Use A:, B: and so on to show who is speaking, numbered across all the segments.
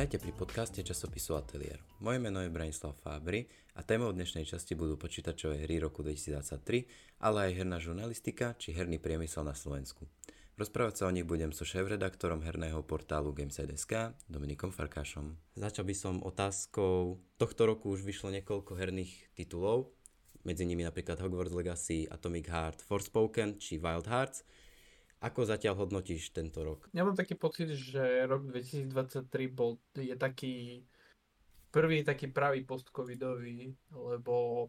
A: Vítajte pri podcaste časopisu Atelier. Moje meno je Branislav Fábry a témou dnešnej časti budú počítačové hry roku 2023, ale aj herná žurnalistika či herný priemysel na Slovensku. Rozprávať sa o nich budem so šéf-redaktorom herného portálu Gameside.sk Dominikom Farkášom. Začal by som otázkou, tohto roku už vyšlo niekoľko herných titulov, medzi nimi napríklad Hogwarts Legacy, Atomic Heart, Forspoken či Wild Hearts. Ako zatiaľ hodnotíš tento rok?
B: Ja mám taký pocit, že rok 2023 bol, je taký prvý taký pravý post-covidový, lebo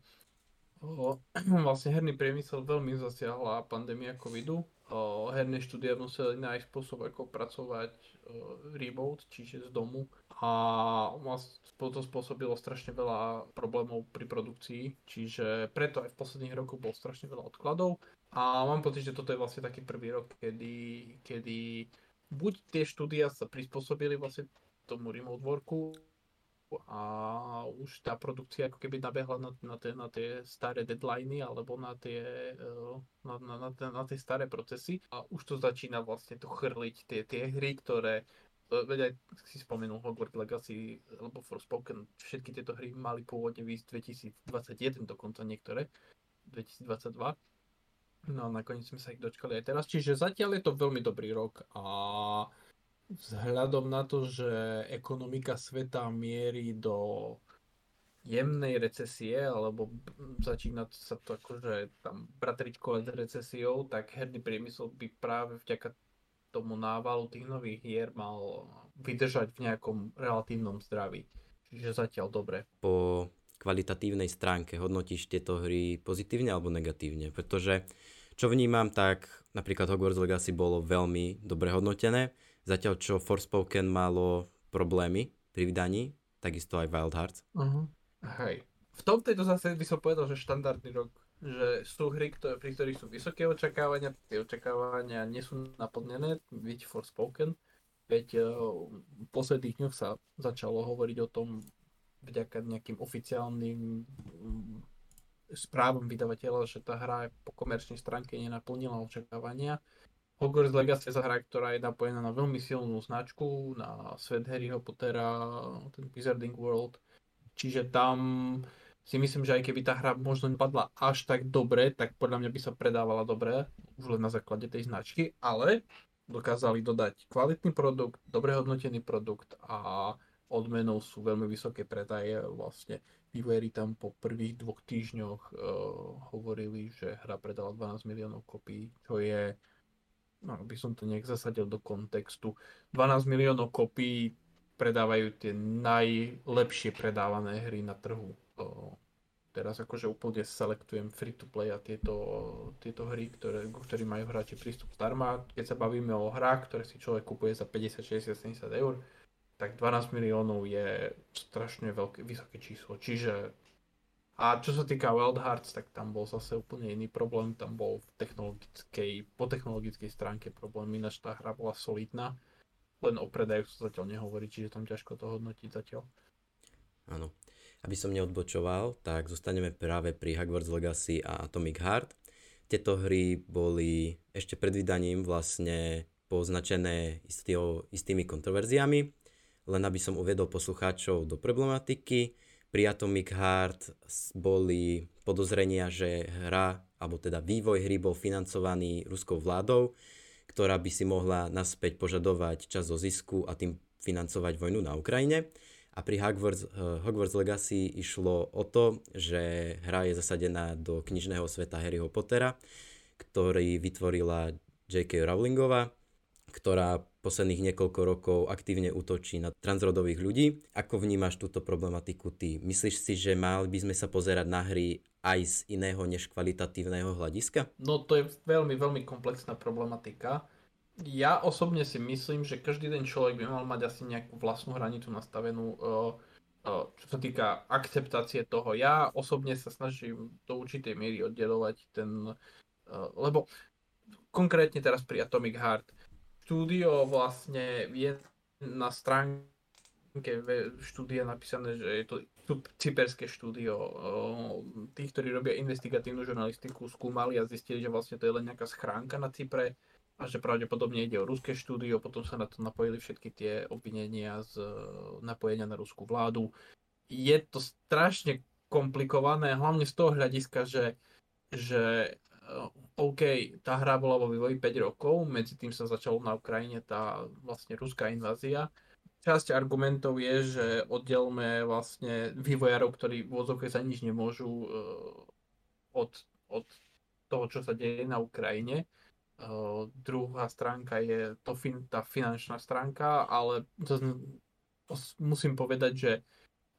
B: vlastne herný priemysel veľmi zasiahla pandémia covidu. Herné štúdia museli nájsť spôsob, ako pracovať o, remote, čiže z domu. A to spôsobilo strašne veľa problémov pri produkcii, čiže preto aj v posledných rokoch bol strašne veľa odkladov. A mám pocit, že toto je vlastne taký prvý rok, kedy, kedy buď tie štúdia sa prispôsobili vlastne tomu remote worku a už tá produkcia ako keby nabehla na, na, tie, na tie staré deadliny alebo na tie, eh, na, na, na, na tie staré procesy. A už to začína vlastne to chrliť tie, tie hry, ktoré eh, veď aj si spomenul Hogwarts Legacy alebo Forspoken, všetky tieto hry mali pôvodne výsť 2021 dokonca niektoré, 2022 No nakoniec sme sa ich dočkali aj teraz. Čiže zatiaľ je to veľmi dobrý rok a vzhľadom na to, že ekonomika sveta mierí do jemnej recesie, alebo začína sa to akože tam bratričkovať s recesiou, tak herný priemysel by práve vďaka tomu návalu tých nových hier mal vydržať v nejakom relatívnom zdraví. Čiže zatiaľ dobre.
A: Po kvalitatívnej stránke hodnotíš tieto hry pozitívne alebo negatívne? Pretože čo vnímam, tak napríklad Hogwarts Legacy bolo veľmi dobre hodnotené, zatiaľ čo Forspoken malo problémy pri vydaní, takisto aj Wild Hearts.
B: Uh-huh. Hej. V tom tejto zase by som povedal, že štandardný rok, že sú hry, ktoré, pri ktorých sú vysoké očakávania, tie očakávania nie sú naplnené, vidť Forspoken, veď uh, v posledných dňoch sa začalo hovoriť o tom, vďaka nejakým oficiálnym správom vydavateľa, že tá hra po komerčnej stránke nenaplnila očakávania. Hogwarts Legacy je hra, ktorá je napojená na veľmi silnú značku, na svet Harryho Pottera, ten Wizarding World. Čiže tam si myslím, že aj keby tá hra možno nepadla až tak dobre, tak podľa mňa by sa predávala dobre, už len na základe tej značky, ale dokázali dodať kvalitný produkt, dobre hodnotený produkt a odmenou sú veľmi vysoké predaje. Vlastne vývojári tam po prvých dvoch týždňoch uh, hovorili, že hra predala 12 miliónov kopí, čo je, no by som to nejak zasadil do kontextu, 12 miliónov kopí predávajú tie najlepšie predávané hry na trhu. Uh, teraz akože úplne selektujem free to play a tieto, tieto hry, ktoré, ktorým majú hráči prístup zdarma. Keď sa bavíme o hrách, ktoré si človek kupuje za 50, 60, 70 eur, tak 12 miliónov je strašne veľké, vysoké číslo. Čiže a čo sa týka Wild Hearts, tak tam bol zase úplne iný problém. Tam bol v technologickej, po technologickej stránke problém, ináč tá hra bola solidná. Len o predajoch sa zatiaľ nehovorí, čiže tam ťažko to hodnotiť zatiaľ.
A: Áno. Aby som neodbočoval, tak zostaneme práve pri Hogwarts Legacy a Atomic Heart. Tieto hry boli ešte pred vydaním vlastne poznačené istými kontroverziami len aby som uvedol poslucháčov do problematiky, pri Atomic Heart boli podozrenia, že hra, alebo teda vývoj hry bol financovaný ruskou vládou, ktorá by si mohla naspäť požadovať čas zo zisku a tým financovať vojnu na Ukrajine. A pri Hogwarts, uh, Hogwarts Legacy išlo o to, že hra je zasadená do knižného sveta Harryho Pottera, ktorý vytvorila J.K. Rowlingová ktorá posledných niekoľko rokov aktívne útočí na transrodových ľudí. Ako vnímaš túto problematiku ty? Myslíš si, že mali by sme sa pozerať na hry aj z iného než kvalitatívneho hľadiska?
B: No to je veľmi, veľmi komplexná problematika. Ja osobne si myslím, že každý ten človek by mal mať asi nejakú vlastnú hranicu nastavenú, uh, uh, čo sa týka akceptácie toho. Ja osobne sa snažím do určitej miery oddelovať ten, uh, lebo konkrétne teraz pri Atomic Heart, štúdio vlastne je na stránke štúdia napísané, že je to cyperské štúdio. Tí, ktorí robia investigatívnu žurnalistiku, skúmali a zistili, že vlastne to je len nejaká schránka na Cypre a že pravdepodobne ide o ruské štúdio, potom sa na to napojili všetky tie obvinenia z e, napojenia na ruskú vládu. Je to strašne komplikované, hlavne z toho hľadiska, že, že OK, tá hra bola vo vývoji 5 rokov, medzi tým sa začalo na Ukrajine tá vlastne ruská invázia. Časť argumentov je, že oddelme vlastne vývojárov, ktorí v za nič nemôžu e, od, od toho, čo sa deje na Ukrajine Uh, druhá stránka je to fin- tá finančná stránka, ale to, musím povedať, že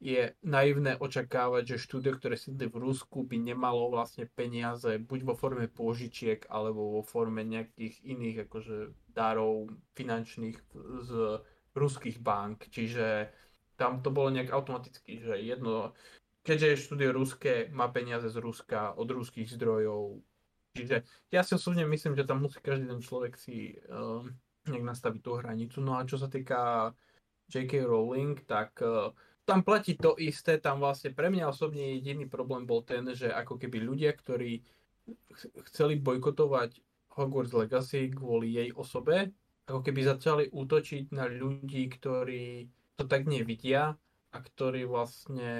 B: je naivné očakávať, že štúdio, ktoré sídli v Rusku, by nemalo vlastne peniaze buď vo forme pôžičiek, alebo vo forme nejakých iných akože darov finančných z ruských bank. Čiže tam to bolo nejak automaticky, že jedno, keďže je štúdio ruské, má peniaze z Ruska, od ruských zdrojov, Čiže ja si osobne myslím, že tam musí každý ten človek si uh, nejak nastaviť tú hranicu. No a čo sa týka J.K. Rowling, tak uh, tam platí to isté, tam vlastne pre mňa osobne jediný problém bol ten, že ako keby ľudia, ktorí chceli bojkotovať Hogwarts Legacy kvôli jej osobe, ako keby začali útočiť na ľudí, ktorí to tak nevidia a ktorí vlastne,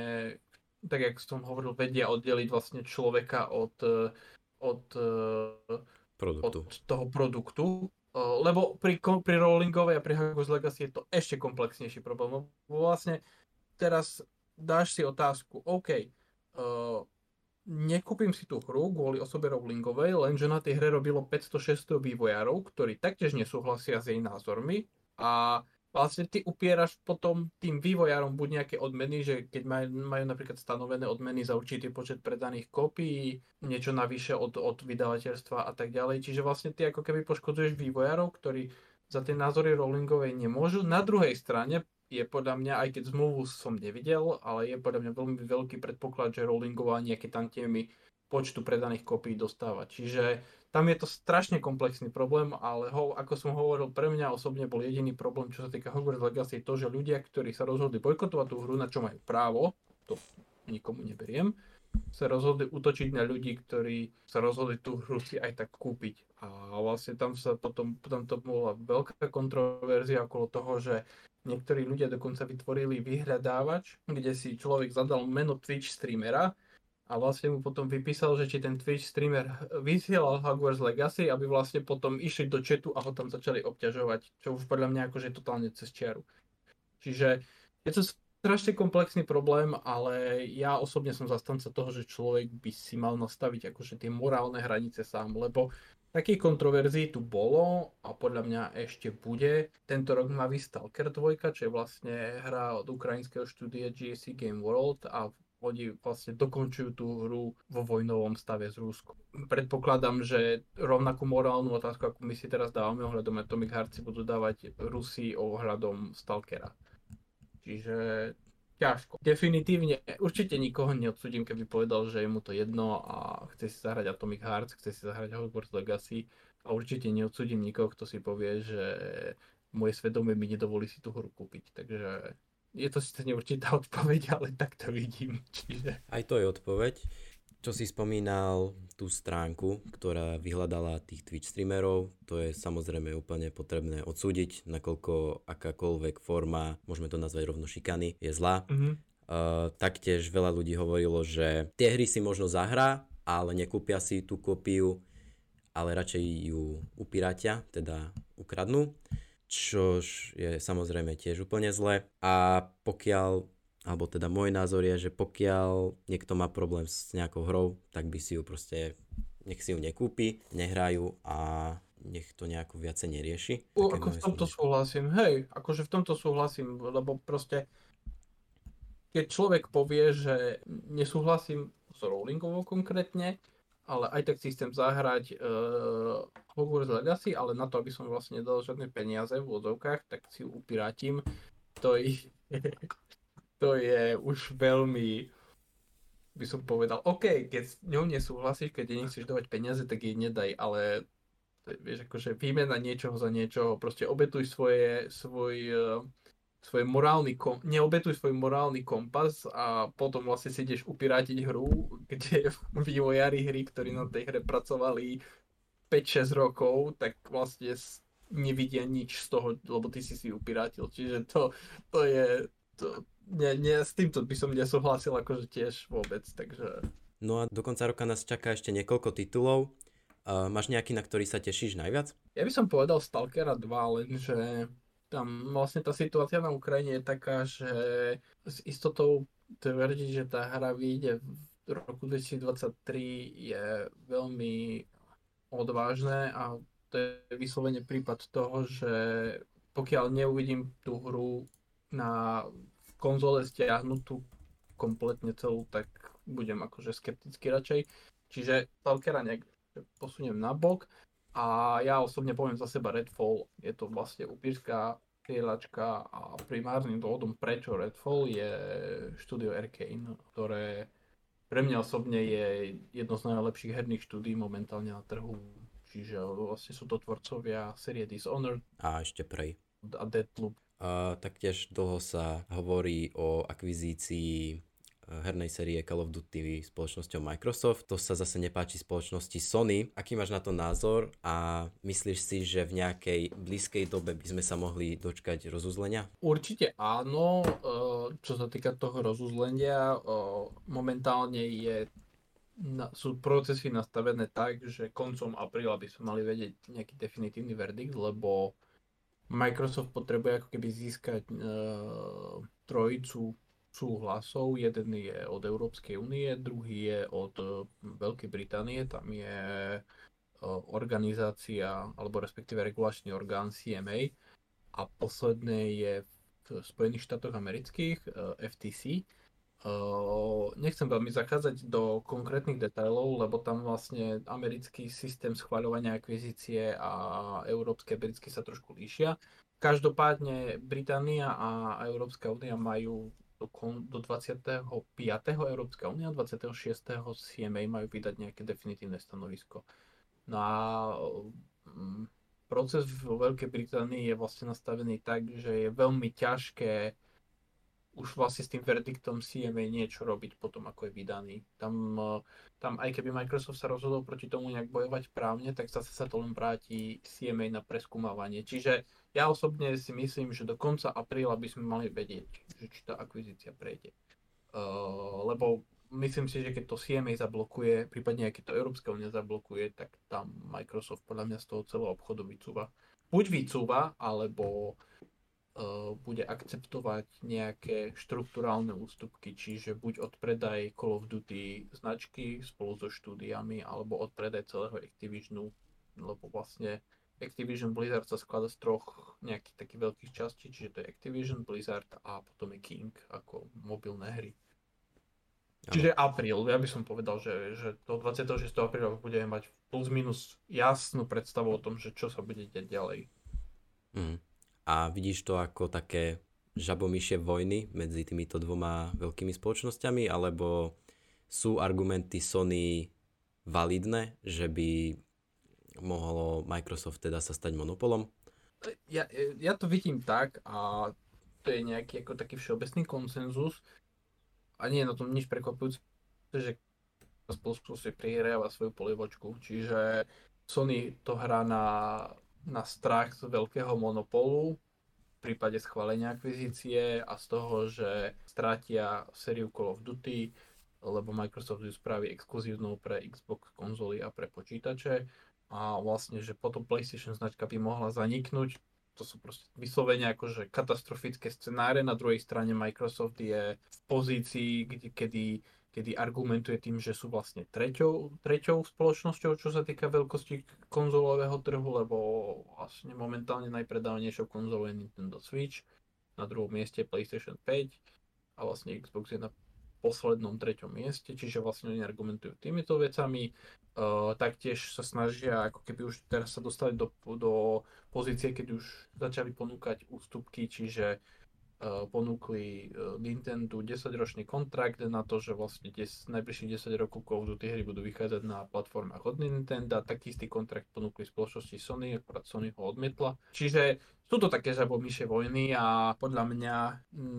B: tak jak som hovoril, vedia oddeliť vlastne človeka od od, produktu. od toho produktu. Eh, lebo pri, pri rollingovej a pri Hogwarts Legacy je to ešte komplexnejší problém. Vlastne teraz dáš si otázku, OK, uh, nekúpim si tú hru kvôli osobe Rowlingovej, lenže na tej hre robilo 500-600 vývojárov, ktorí taktiež nesúhlasia s jej názormi a vlastne ty upieraš potom tým vývojárom buď nejaké odmeny, že keď maj, majú napríklad stanovené odmeny za určitý počet predaných kópií, niečo navyše od, od vydavateľstva a tak ďalej. Čiže vlastne ty ako keby poškodzuješ vývojárov, ktorí za tie názory rollingovej nemôžu. Na druhej strane je podľa mňa, aj keď zmluvu som nevidel, ale je podľa mňa veľmi veľký predpoklad, že rollingová nejaké tantiemy počtu predaných kópií dostávať. Čiže tam je to strašne komplexný problém, ale ho, ako som hovoril, pre mňa osobne bol jediný problém, čo sa týka Hogwarts Legacy, to, že ľudia, ktorí sa rozhodli bojkotovať tú hru, na čo majú právo, to nikomu neberiem, sa rozhodli útočiť na ľudí, ktorí sa rozhodli tú hru si aj tak kúpiť. A vlastne tam sa potom, potom to bola veľká kontroverzia okolo toho, že niektorí ľudia dokonca vytvorili vyhľadávač, kde si človek zadal meno Twitch streamera a vlastne mu potom vypísal, že či ten Twitch streamer vysielal Hogwarts Legacy, aby vlastne potom išli do chatu a ho tam začali obťažovať, čo už podľa mňa akože je totálne cez čiaru. Čiže je to strašne komplexný problém, ale ja osobne som zastanca toho, že človek by si mal nastaviť akože tie morálne hranice sám, lebo takých kontroverzií tu bolo a podľa mňa ešte bude. Tento rok má Stalker 2, čo je vlastne hra od ukrajinského štúdia GSC Game World a oni vlastne dokončujú tú hru vo vojnovom stave z Rusku. Predpokladám, že rovnakú morálnu otázku, ako my si teraz dávame ohľadom Atomic Heart, si budú dávať Rusi ohľadom Stalkera. Čiže ťažko. Definitívne, určite nikoho neodsudím, keby povedal, že je mu to jedno a chce si zahrať Atomic Hearts, chce si zahrať Hogwarts Legacy a určite neodsudím nikoho, kto si povie, že moje svedomie mi nedovolí si tú hru kúpiť. Takže je to síce neurčitá odpoveď, ale tak to vidím. Čiže...
A: Aj to je odpoveď. Čo si spomínal tú stránku, ktorá vyhľadala tých Twitch streamerov, to je samozrejme úplne potrebné odsúdiť, nakoľko akákoľvek forma, môžeme to nazvať rovno šikany, je zlá. Mm-hmm. Uh, taktiež veľa ľudí hovorilo, že tie hry si možno zahrá, ale nekúpia si tú kópiu, ale radšej ju upiratia, teda ukradnú čo je samozrejme tiež úplne zle. A pokiaľ, alebo teda môj názor je, že pokiaľ niekto má problém s nejakou hrou, tak by si ju proste, nech si ju nekúpi, nehrajú a nech to nejako viacej nerieši.
B: U, ako v tomto súhlasím, hej, akože v tomto súhlasím, lebo proste keď človek povie, že nesúhlasím s Rowlingovou konkrétne, ale aj tak si chcem zahrať uh, Hogwarts Legacy, ale na to, aby som vlastne nedal žiadne peniaze v vozovkách, tak si ju upirátim. To je, to je už veľmi, by som povedal, OK, keď s ňou nesúhlasíš, keď jej nechceš dávať peniaze, tak jej nedaj, ale vieš, akože výmena niečoho za niečoho, proste obetuj svoje, svoj uh, svoj morálny kom- neobetuj svoj morálny kompas a potom vlastne si ideš upirátiť hru, kde vývojári hry, ktorí na tej hre pracovali 5 5-6 rokov, tak vlastne nevidia nič z toho, lebo ty si si upirátil. Čiže to, to je... To, nie, nie, s týmto by som nesúhlasil akože tiež vôbec, takže...
A: No a do konca roka nás čaká ešte niekoľko titulov. Uh, máš nejaký, na ktorý sa tešíš najviac?
B: Ja by som povedal Stalkera 2, lenže tam vlastne tá situácia na Ukrajine je taká, že s istotou tvrdiť, že tá hra vyjde v roku 2023 je veľmi odvážne a to je vyslovene prípad toho, že pokiaľ neuvidím tú hru na konzole stiahnutú kompletne celú, tak budem akože skeptický radšej. Čiže Stalkera nejak posuniem na bok a ja osobne poviem za seba Redfall, je to vlastne upírska strieľačka a primárnym dôvodom prečo Redfall je štúdio Arcane, ktoré pre mňa osobne je jedno z najlepších herných štúdí momentálne na trhu. Čiže vlastne sú to tvorcovia série Dishonored.
A: A ešte Prey.
B: A Deathloop.
A: A taktiež dlho sa hovorí o akvizícii hernej série Call of Duty spoločnosťou Microsoft. To sa zase nepáči spoločnosti Sony. Aký máš na to názor a myslíš si, že v nejakej blízkej dobe by sme sa mohli dočkať rozuzlenia?
B: Určite áno. E, čo sa týka toho rozuzlenia, e, momentálne je sú procesy nastavené tak, že koncom apríla by sme mali vedieť nejaký definitívny verdikt, lebo Microsoft potrebuje ako keby získať uh, trojicu súhlasov. Jeden je od Európskej únie, druhý je od e, Veľkej Británie, tam je e, organizácia, alebo respektíve regulačný orgán CMA a posledné je v Spojených štátoch amerických e, FTC. Nechcem veľmi zachádzať do konkrétnych detailov, lebo tam vlastne americký systém schváľovania akvizície a európske britské sa trošku líšia. Každopádne Británia a Európska únia majú do, do 25. Európska únia, 26. CMA majú vydať nejaké definitívne stanovisko. No a mm, proces vo Veľkej Británii je vlastne nastavený tak, že je veľmi ťažké už vlastne s tým verdiktom CMA niečo robiť potom, ako je vydaný. Tam, e, tam aj keby Microsoft sa rozhodol proti tomu nejak bojovať právne, tak zase sa to len vráti CMA na preskúmavanie. Čiže ja osobne si myslím, že do konca apríla by sme mali vedieť, že či tá akvizícia prejde. Uh, lebo myslím si, že keď to CMA zablokuje, prípadne aj keď to Európska únia zablokuje, tak tam Microsoft podľa mňa z toho celého obchodu vycúva. Buď vycúva, alebo uh, bude akceptovať nejaké štruktúrálne ústupky, čiže buď od predaj Call of Duty značky spolu so štúdiami, alebo od predaj celého Activisionu, lebo vlastne Activision Blizzard sa skladá z troch nejakých takých veľkých častí, čiže to je Activision, Blizzard a potom je King ako mobilné hry. Čiže apríl, ja by som povedal, že, že do 26. apríla budeme mať plus minus jasnú predstavu o tom, že čo sa bude deť ďalej.
A: Mm. A vidíš to ako také žabomyšie vojny medzi týmito dvoma veľkými spoločnosťami, alebo sú argumenty Sony validné, že by mohlo Microsoft teda sa stať monopolom?
B: Ja, ja to vidím tak a to je nejaký ako taký všeobecný konsenzus a nie je na tom nič prekvapujúce, že spoločnosť si prihráva svoju polievočku, čiže Sony to hrá na, na strach z veľkého monopolu v prípade schválenia akvizície a z toho, že strátia sériu Call of Duty, lebo Microsoft ju spraví exkluzívnou pre Xbox konzoly a pre počítače a vlastne, že potom PlayStation značka by mohla zaniknúť. To sú proste vyslovene akože katastrofické scenáre. Na druhej strane Microsoft je v pozícii, kde, kedy, kedy argumentuje tým, že sú vlastne treťou, treťou spoločnosťou, čo sa týka veľkosti konzolového trhu, lebo vlastne momentálne najpredávnejšou konzolou je Nintendo Switch, na druhom mieste PlayStation 5 a vlastne Xbox je na poslednom treťom mieste, čiže vlastne oni argumentujú týmito vecami. Uh, taktiež sa snažia, ako keby už teraz sa dostali do, do pozície, keď už začali ponúkať ústupky, čiže uh, ponúkli uh, Nintendo 10-ročný kontrakt na to, že vlastne des, najbližších 10 rokov Call of hry budú vychádzať na platformách od Nintendo. Taký istý kontrakt ponúkli spoločnosti Sony, akorát Sony ho odmietla. Čiže sú to také žabomyšie vojny a podľa mňa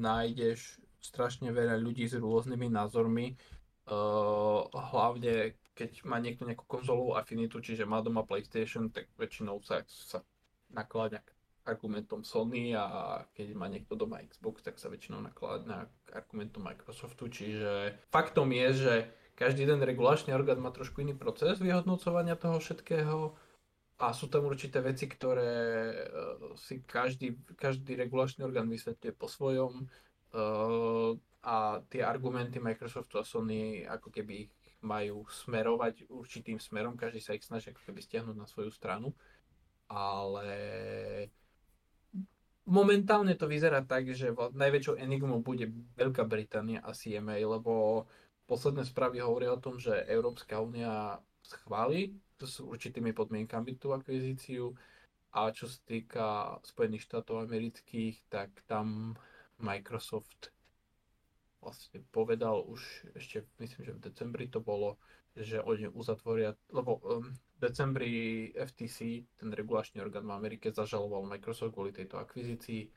B: nájdeš strašne veľa ľudí s rôznymi názormi, uh, hlavne keď má niekto nejakú konzolovú afinitu, čiže má doma PlayStation, tak väčšinou sa, sa nakladá argumentom Sony a keď má niekto doma Xbox, tak sa väčšinou nakladá argumentom Microsoftu, čiže faktom je, že každý ten regulačný orgán má trošku iný proces vyhodnocovania toho všetkého a sú tam určité veci, ktoré uh, si každý, každý regulačný orgán vysvetľuje po svojom uh, a tie argumenty Microsoftu a Sony ako keby majú smerovať určitým smerom, každý sa ich snaží ako keby stiahnuť na svoju stranu, ale momentálne to vyzerá tak, že najväčšou enigmou bude Veľká Británia a CMA, lebo posledné správy hovoria o tom, že Európska únia schváli s určitými podmienkami tú akvizíciu. A čo sa týka Spojených štátov amerických, tak tam Microsoft vlastne povedal už ešte, myslím, že v decembri to bolo, že oni uzatvoria, lebo um, decembri FTC, ten regulačný orgán v Amerike, zažaloval Microsoft kvôli tejto akvizícii,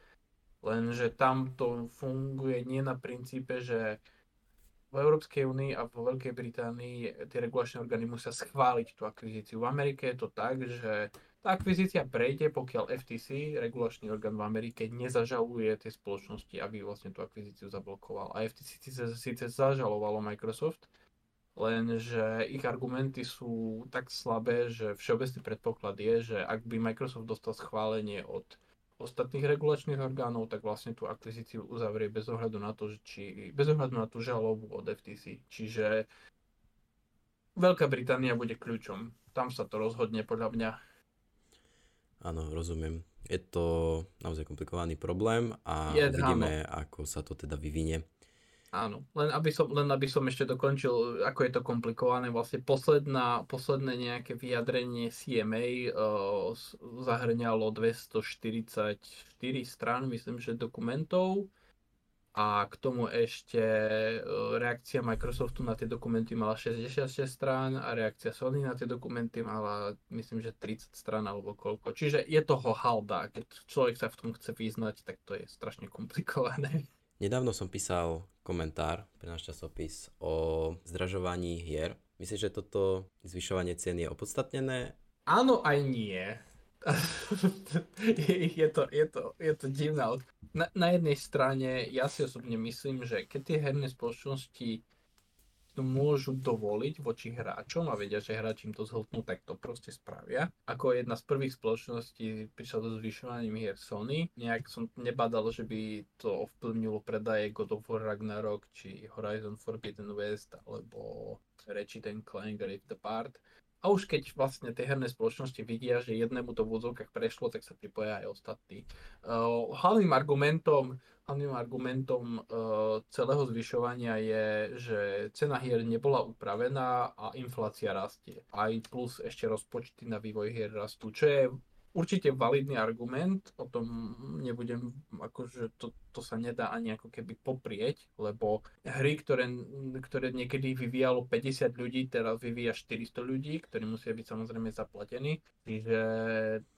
B: lenže tam to funguje nie na princípe, že v Európskej únii a vo Veľkej Británii tie regulačné orgány musia schváliť tú akvizíciu. V Amerike je to tak, že tá akvizícia prejde, pokiaľ FTC, regulačný orgán v Amerike, nezažaluje tie spoločnosti, aby vlastne tú akvizíciu zablokoval. A FTC síce zažalovalo Microsoft, lenže ich argumenty sú tak slabé, že všeobecný predpoklad je, že ak by Microsoft dostal schválenie od ostatných regulačných orgánov, tak vlastne tú akvizíciu uzavrie bez ohľadu na to, či, bez ohľadu na tú žalobu od FTC. Čiže Veľká Británia bude kľúčom. Tam sa to rozhodne podľa mňa.
A: Áno, rozumiem. Je to naozaj komplikovaný problém a je, uvidíme, áno. ako sa to teda vyvinie.
B: Áno, len aby, som, len aby som ešte dokončil, ako je to komplikované. Vlastne posledná, posledné nejaké vyjadrenie CMA uh, zahrňalo 244 strán, myslím, že dokumentov a k tomu ešte uh, reakcia Microsoftu na tie dokumenty mala 66 strán a reakcia Sony na tie dokumenty mala, myslím, že 30 strán alebo koľko. Čiže je toho halda. Keď človek sa v tom chce vyznať, tak to je strašne komplikované.
A: Nedávno som písal komentár pre náš časopis o zdražovaní hier. Myslíš, že toto zvyšovanie cien je opodstatnené?
B: Áno aj nie. je, to, je, to, je to divná na, na jednej strane ja si osobne myslím, že keď tie herné spoločnosti môžu dovoliť voči hráčom a vedia, že hráči im to zhltnú, tak to proste spravia. Ako jedna z prvých spoločností prišla do zvyšovaním hier Sony. Nejak som nebadal, že by to ovplyvnilo predaje God of War Ragnarok či Horizon Forbidden West alebo Ratchet Clank Rift Apart. A už keď vlastne tie herné spoločnosti vidia, že jednému to v úzovkách prešlo, tak sa pripoja aj ostatní. Uh, hlavným argumentom hlavným argumentom uh, celého zvyšovania je, že cena hier nebola upravená a inflácia rastie. Aj plus ešte rozpočty na vývoj hier rastú, čo je určite validný argument, o tom nebudem, akože to, to sa nedá ani ako keby poprieť, lebo hry, ktoré, ktoré niekedy vyvíjalo 50 ľudí, teraz vyvíja 400 ľudí, ktorí musia byť samozrejme zaplatení, čiže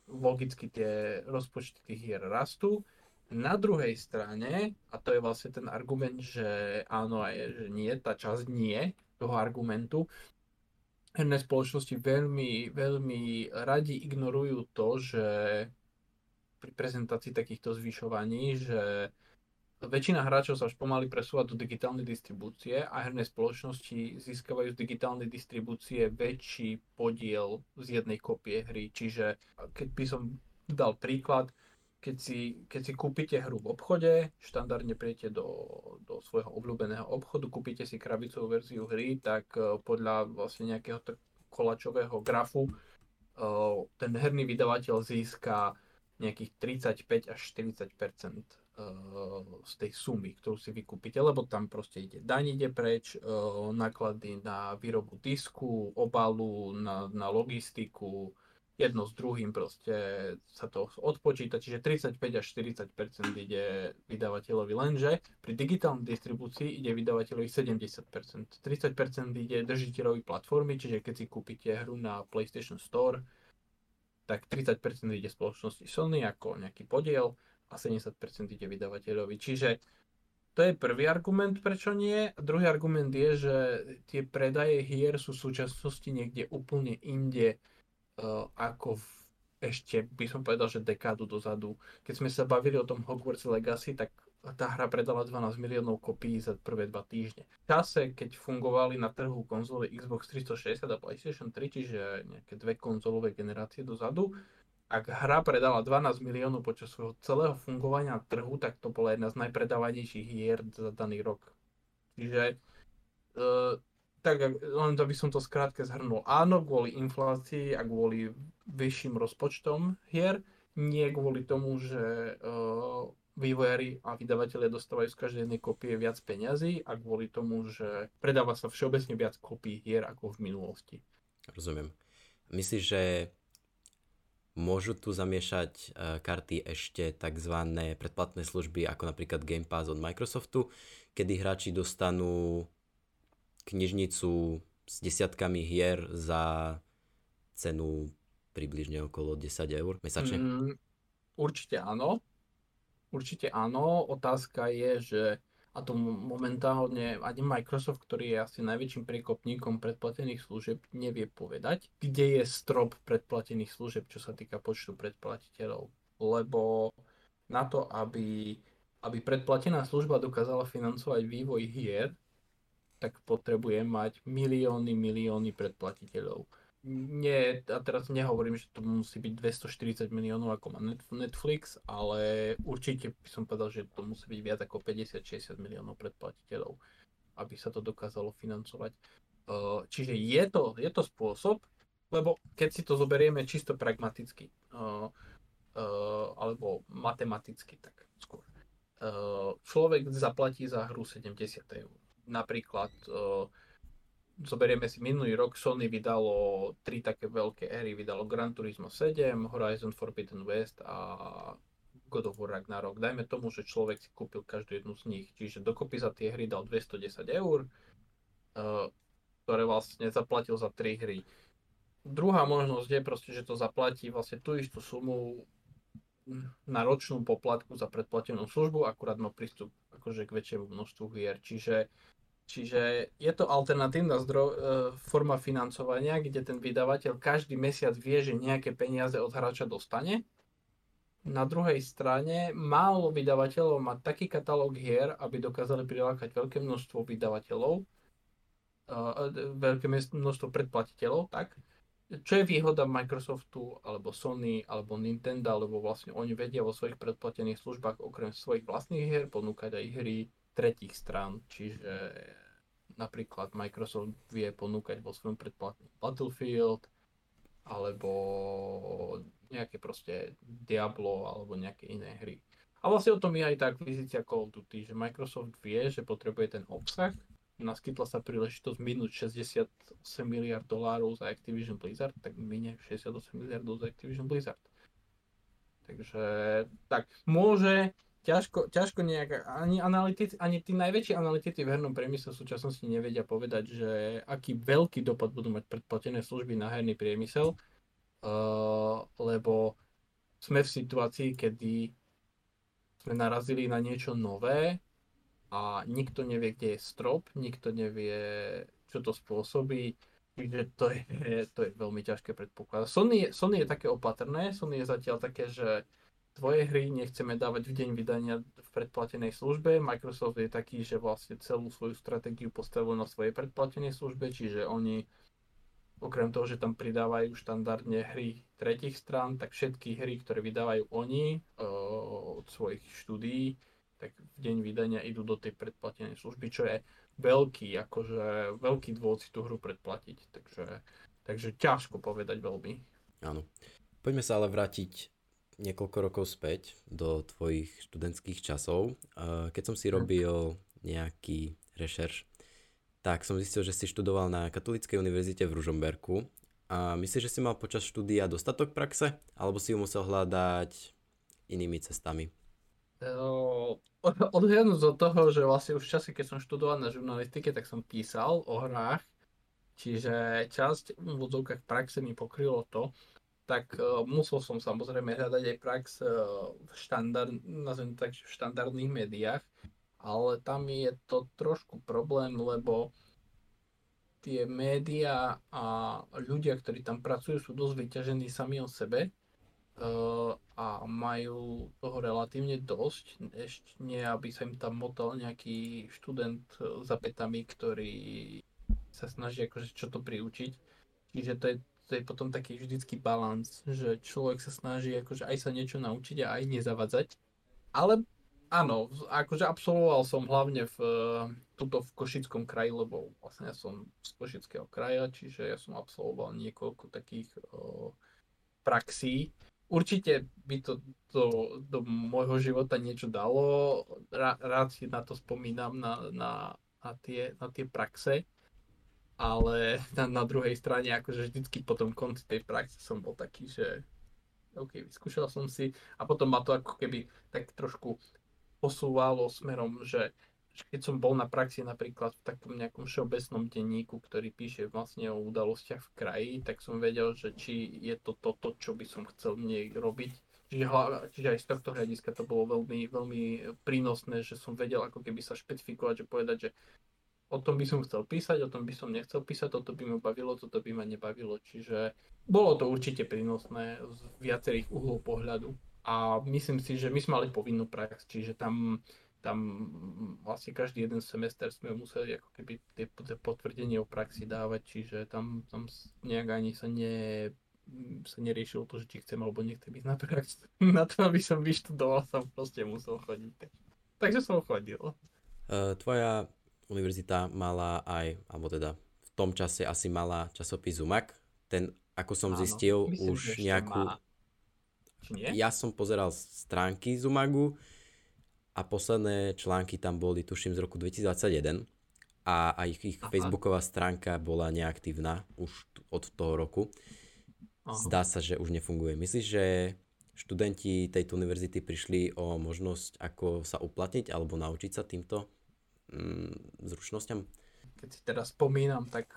B: logicky tie rozpočty tých hier rastú. Na druhej strane, a to je vlastne ten argument, že áno, aj, že nie, tá časť nie toho argumentu, herné spoločnosti veľmi, veľmi radi ignorujú to, že pri prezentácii takýchto zvyšovaní, že väčšina hráčov sa už pomaly presúva do digitálnej distribúcie a herné spoločnosti získavajú z digitálnej distribúcie väčší podiel z jednej kopie hry. Čiže keď by som dal príklad, keď si, keď si kúpite hru v obchode, štandardne prijete do, do svojho obľúbeného obchodu, kúpite si krabicovú verziu hry, tak uh, podľa vlastne nejakého kolačového grafu uh, ten herný vydavateľ získa nejakých 35 až 40 uh, z tej sumy, ktorú si vykúpite, lebo tam proste ide daň ide preč, náklady na výrobu disku, obalu, na, na logistiku, jedno s druhým proste sa to odpočíta, čiže 35 až 40% ide vydavateľovi, lenže pri digitálnej distribúcii ide vydavateľovi 70% 30% ide držiteľovi platformy, čiže keď si kúpite hru na PlayStation Store, tak 30% ide spoločnosti Sony ako nejaký podiel a 70% ide vydavateľovi. Čiže to je prvý argument, prečo nie. A druhý argument je, že tie predaje hier sú v súčasnosti niekde úplne inde, ako v, ešte by som povedal, že dekádu dozadu. Keď sme sa bavili o tom Hogwarts Legacy, tak tá hra predala 12 miliónov kopií za prvé dva týždne. V čase, keď fungovali na trhu konzoly Xbox 360 a PlayStation 3, čiže nejaké dve konzolové generácie dozadu, ak hra predala 12 miliónov počas svojho celého fungovania na trhu, tak to bola jedna z najpredávanejších hier za daný rok. Čiže uh, tak len to by som to skrátke zhrnul. Áno, kvôli inflácii a kvôli vyšším rozpočtom hier, nie kvôli tomu, že uh, vývojári a vydavatelia dostávajú z každej jednej kopie viac peňazí a kvôli tomu, že predáva sa všeobecne viac kopií hier ako v minulosti.
A: Rozumiem. Myslíš, že Môžu tu zamiešať e, karty ešte tzv. predplatné služby ako napríklad Game Pass od Microsoftu, kedy hráči dostanú knižnicu s desiatkami hier za cenu približne okolo 10 eur mesačne? Mm,
B: určite áno. Určite áno. Otázka je, že a to momentálne ani Microsoft, ktorý je asi najväčším prekopníkom predplatených služieb, nevie povedať, kde je strop predplatených služieb, čo sa týka počtu predplatiteľov. Lebo na to, aby, aby predplatená služba dokázala financovať vývoj hier, tak potrebuje mať milióny, milióny predplatiteľov nie, a teraz nehovorím, že to musí byť 240 miliónov ako má Netflix, ale určite by som povedal, že to musí byť viac ako 50-60 miliónov predplatiteľov, aby sa to dokázalo financovať. Čiže je to, je to spôsob, lebo keď si to zoberieme čisto pragmaticky, alebo matematicky, tak skôr. Človek zaplatí za hru 70 eur. Napríklad zoberieme si minulý rok, Sony vydalo tri také veľké éry, vydalo Gran Turismo 7, Horizon Forbidden West a God of War Ragnarok. Dajme tomu, že človek si kúpil každú jednu z nich, čiže dokopy za tie hry dal 210 eur, uh, ktoré vlastne zaplatil za tri hry. Druhá možnosť je proste, že to zaplatí vlastne tú istú sumu na ročnú poplatku za predplatenú službu, akurát má prístup akože k väčšiemu množstvu hier. Čiže Čiže je to alternatívna zdro, e, forma financovania, kde ten vydavateľ každý mesiac vie, že nejaké peniaze od hráča dostane. Na druhej strane málo vydavateľov má taký katalóg hier, aby dokázali prilákať veľké množstvo vydavateľov, e, veľké množstvo predplatiteľov, tak. Čo je výhoda Microsoftu, alebo Sony, alebo Nintendo, alebo vlastne oni vedia vo svojich predplatených službách okrem svojich vlastných hier ponúkať aj hry tretích strán, čiže napríklad Microsoft vie ponúkať vo svojom predplatnom Battlefield, alebo nejaké proste Diablo, alebo nejaké iné hry. A vlastne o tom je aj tá akvizícia Call of Duty, že Microsoft vie, že potrebuje ten obsah, naskytla sa príležitosť minúť 68 miliard dolárov za Activision Blizzard, tak minie 68 miliardov za Activision Blizzard. Takže tak, môže ťažko, ťažko nejak, ani, analytici, ani tí najväčší analytici v hernom priemysle v súčasnosti nevedia povedať, že aký veľký dopad budú mať predplatené služby na herný priemysel, uh, lebo sme v situácii, kedy sme narazili na niečo nové a nikto nevie, kde je strop, nikto nevie, čo to spôsobí, takže to je, to je veľmi ťažké predpokladať. Sony, Sony je také opatrné, Sony je zatiaľ také, že tvoje hry nechceme dávať v deň vydania v predplatenej službe. Microsoft je taký, že vlastne celú svoju stratégiu postavil na svojej predplatenej službe, čiže oni okrem toho, že tam pridávajú štandardne hry tretich strán, tak všetky hry, ktoré vydávajú oni uh, od svojich štúdií, tak v deň vydania idú do tej predplatenej služby, čo je veľký, akože veľký dôvod si tú hru predplatiť. Takže, takže ťažko povedať veľmi.
A: Áno. Poďme sa ale vrátiť niekoľko rokov späť do tvojich študentských časov. Keď som si robil nejaký rešerš, tak som zistil, že si študoval na Katolíckej univerzite v Ružomberku. A myslíš, že si mal počas štúdia dostatok praxe? Alebo si ju musel hľadať inými cestami?
B: Odhľadnúť od toho, že vlastne už v čase, keď som študoval na žurnalistike, tak som písal o hrách. Čiže časť v úvodzovkách praxe mi pokrylo to, tak uh, musel som samozrejme hľadať aj prax uh, v, štandard, tak, v štandardných médiách. ale tam je to trošku problém, lebo tie médiá a ľudia, ktorí tam pracujú, sú dosť vyťažení sami o sebe a majú toho relatívne dosť. Ešte nie, aby sa im tam motal nejaký študent za petami, ktorý sa snaží akože čo to priučiť. Čiže to je, to je potom taký vždycký balans, že človek sa snaží akože aj sa niečo naučiť a aj nezavadzať. Ale áno, akože absolvoval som hlavne v, tuto v Košickom kraji, lebo vlastne ja som z Košického kraja, čiže ja som absolvoval niekoľko takých o, praxí. Určite by to do, do môjho života niečo dalo. Rá, rád si na to spomínam, na, na, na, tie, na tie praxe. Ale na, na druhej strane, akože vždycky po tom konci tej praxe som bol taký, že OK, vyskúšal som si a potom ma to ako keby tak trošku posúvalo smerom, že keď som bol na praxi napríklad v takom nejakom všeobecnom denníku, ktorý píše vlastne o udalostiach v kraji, tak som vedel, že či je to toto, čo by som chcel nej robiť. Čiže, čiže aj z tohto hľadiska to bolo veľmi, veľmi prínosné, že som vedel ako keby sa špecifikovať, že povedať, že o tom by som chcel písať, o tom by som nechcel písať, toto by ma bavilo, toto by ma nebavilo. Čiže bolo to určite prínosné z viacerých uhlov pohľadu. A myslím si, že my sme mali povinnú prax, čiže tam, tam vlastne každý jeden semester sme museli ako keby tie, tie potvrdenie o praxi dávať, čiže tam, tam nejak ani sa ne, sa neriešilo to, že či chcem alebo nechcem ísť na prax. Na to, aby som vyštudoval, som proste musel chodiť. Takže som chodil.
A: Uh, tvoja univerzita mala aj, alebo teda v tom čase asi mala časopis Zumak. Ten, ako som Áno, zistil, myslím, už nejakú... Má nie? Ja som pozeral stránky Zumagu a posledné články tam boli, tuším, z roku 2021 a aj ich, ich facebooková stránka bola neaktívna už od toho roku. Aha. Zdá sa, že už nefunguje. Myslíš, že študenti tejto univerzity prišli o možnosť, ako sa uplatniť alebo naučiť sa týmto mm, zručnosťam?
B: Keď si teraz spomínam, tak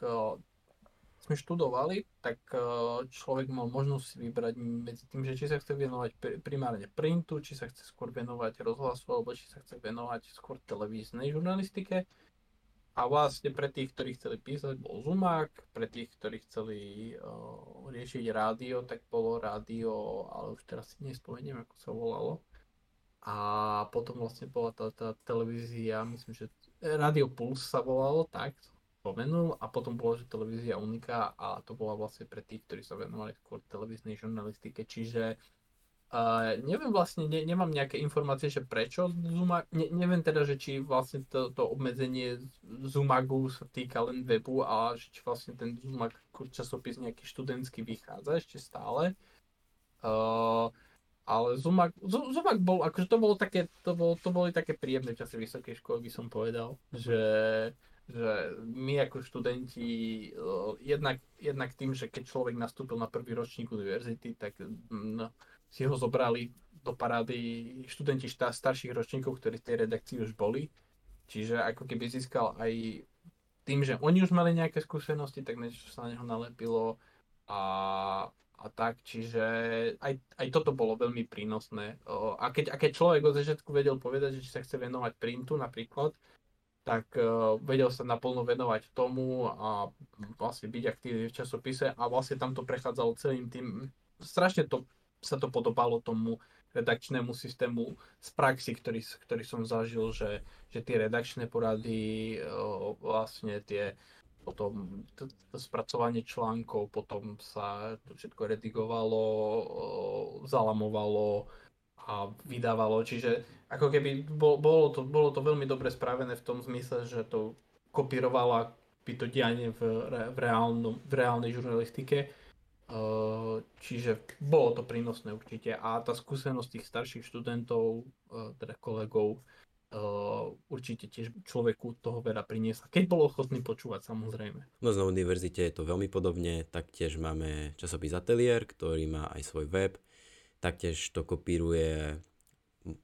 B: sme študovali, tak e, človek mal možnosť si vybrať medzi tým, že či sa chce venovať primárne printu, či sa chce skôr venovať rozhlasu, alebo či sa chce venovať skôr televíznej žurnalistike. A vlastne pre tých, ktorí chceli písať, bol Zumák, pre tých, ktorí chceli uh, riešiť rádio, tak bolo rádio, ale už teraz si nespomeniem, ako sa volalo. A potom vlastne bola tá, tá televízia, myslím, že Radio Puls sa volalo, tak, spomenul a potom bolo, že televízia Unika a to bola vlastne pre tých, ktorí sa venovali skôr televíznej žurnalistike, čiže uh, neviem vlastne, ne, nemám nejaké informácie, že prečo Zuma, ne, neviem teda, že či vlastne to, to obmedzenie Zumagu sa týka len webu a že či vlastne ten Zumag časopis nejaký študentský vychádza ešte stále. Uh, ale Zumak, Zumak bol, akože to bolo také, to, bolo, to boli také príjemné časy vysokej školy, by som povedal, že že my ako študenti, jednak, jednak tým, že keď človek nastúpil na prvý ročník univerzity, tak no, si ho zobrali do parády študenti štá, starších ročníkov, ktorí v tej redakcii už boli. Čiže ako keby získal aj tým, že oni už mali nejaké skúsenosti, tak niečo sa na neho nalepilo a, a tak, čiže aj, aj toto bolo veľmi prínosné. A keď, a keď človek od začiatku vedel povedať, že či sa chce venovať printu napríklad, tak uh, vedel sa naplno venovať tomu a vlastne byť aktívny v časopise a vlastne tam to prechádzalo celým tým, strašne to sa to podobalo tomu redakčnému systému z praxi, ktorý, ktorý som zažil, že, že tie redakčné porady, uh, vlastne tie potom to, to spracovanie článkov, potom sa to všetko redigovalo, uh, zalamovalo, a vydávalo. Čiže ako keby bolo to, bolo to veľmi dobre spravené v tom zmysle, že to kopírovala by to dianie v, v, reálnom, v reálnej žurnalistike. Čiže bolo to prínosné určite a tá skúsenosť tých starších študentov, teda kolegov, určite tiež človeku toho veľa priniesla. Keď bol ochotný počúvať, samozrejme.
A: No na univerzite je to veľmi podobne, taktiež máme časopis Atelier, ktorý má aj svoj web, Taktiež to kopíruje